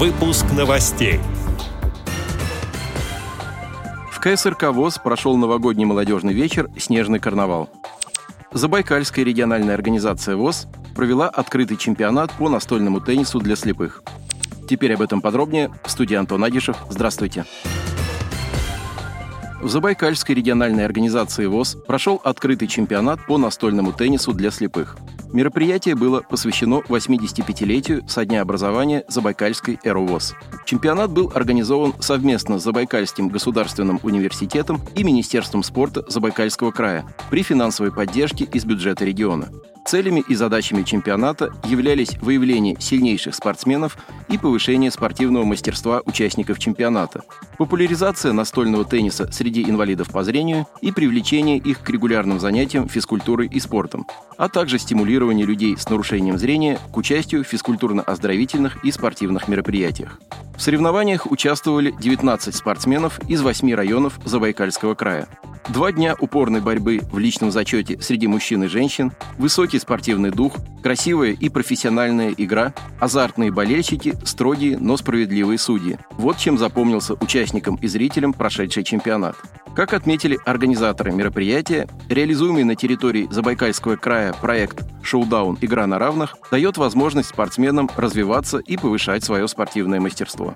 Выпуск новостей. В КСРК ВОЗ прошел новогодний молодежный вечер «Снежный карнавал». Забайкальская региональная организация ВОЗ провела открытый чемпионат по настольному теннису для слепых. Теперь об этом подробнее. В студии Антон Агишев. Здравствуйте. В Забайкальской региональной организации ВОЗ прошел открытый чемпионат по настольному теннису для слепых. Мероприятие было посвящено 85-летию со дня образования Забайкальской ЭРУВОЗ. Чемпионат был организован совместно с Забайкальским государственным университетом и Министерством спорта Забайкальского края при финансовой поддержке из бюджета региона. Целями и задачами чемпионата являлись выявление сильнейших спортсменов и повышение спортивного мастерства участников чемпионата, популяризация настольного тенниса среди инвалидов по зрению и привлечение их к регулярным занятиям физкультурой и спортом, а также стимулирование людей с нарушением зрения к участию в физкультурно-оздоровительных и спортивных мероприятиях. В соревнованиях участвовали 19 спортсменов из 8 районов Забайкальского края. Два дня упорной борьбы в личном зачете среди мужчин и женщин, высокий спортивный дух, красивая и профессиональная игра, азартные болельщики, строгие, но справедливые судьи. Вот чем запомнился участникам и зрителям прошедший чемпионат. Как отметили организаторы мероприятия, реализуемый на территории Забайкальского края проект «Шоудаун. Игра на равных» дает возможность спортсменам развиваться и повышать свое спортивное мастерство.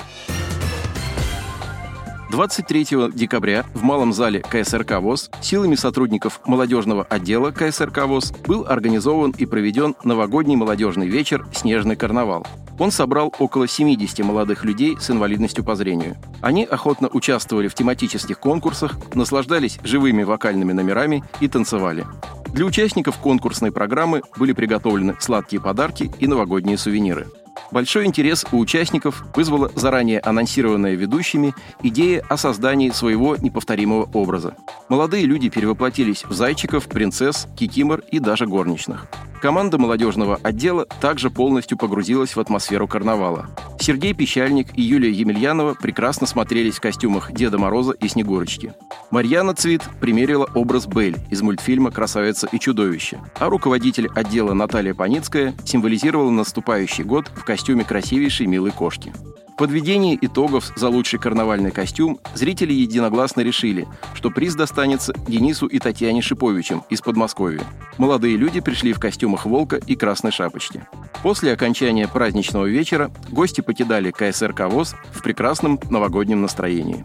23 декабря в Малом зале КСРК ВОЗ силами сотрудников молодежного отдела КСРК ВОЗ был организован и проведен новогодний молодежный вечер «Снежный карнавал». Он собрал около 70 молодых людей с инвалидностью по зрению. Они охотно участвовали в тематических конкурсах, наслаждались живыми вокальными номерами и танцевали. Для участников конкурсной программы были приготовлены сладкие подарки и новогодние сувениры. Большой интерес у участников вызвала заранее анонсированная ведущими идея о создании своего неповторимого образа. Молодые люди перевоплотились в зайчиков, принцесс, кикимор и даже горничных. Команда молодежного отдела также полностью погрузилась в атмосферу карнавала. Сергей Пещальник и Юлия Емельянова прекрасно смотрелись в костюмах Деда Мороза и Снегурочки. Марьяна Цвит примерила образ Бель из мультфильма «Красавица и чудовище», а руководитель отдела Наталья Паницкая символизировала наступающий год в костюме красивейшей милой кошки. В подведении итогов за лучший карнавальный костюм зрители единогласно решили, что приз достанется Денису и Татьяне Шиповичам из Подмосковья. Молодые люди пришли в костюмах волка и красной шапочки. После окончания праздничного вечера гости покидали КСРК ВОЗ в прекрасном новогоднем настроении.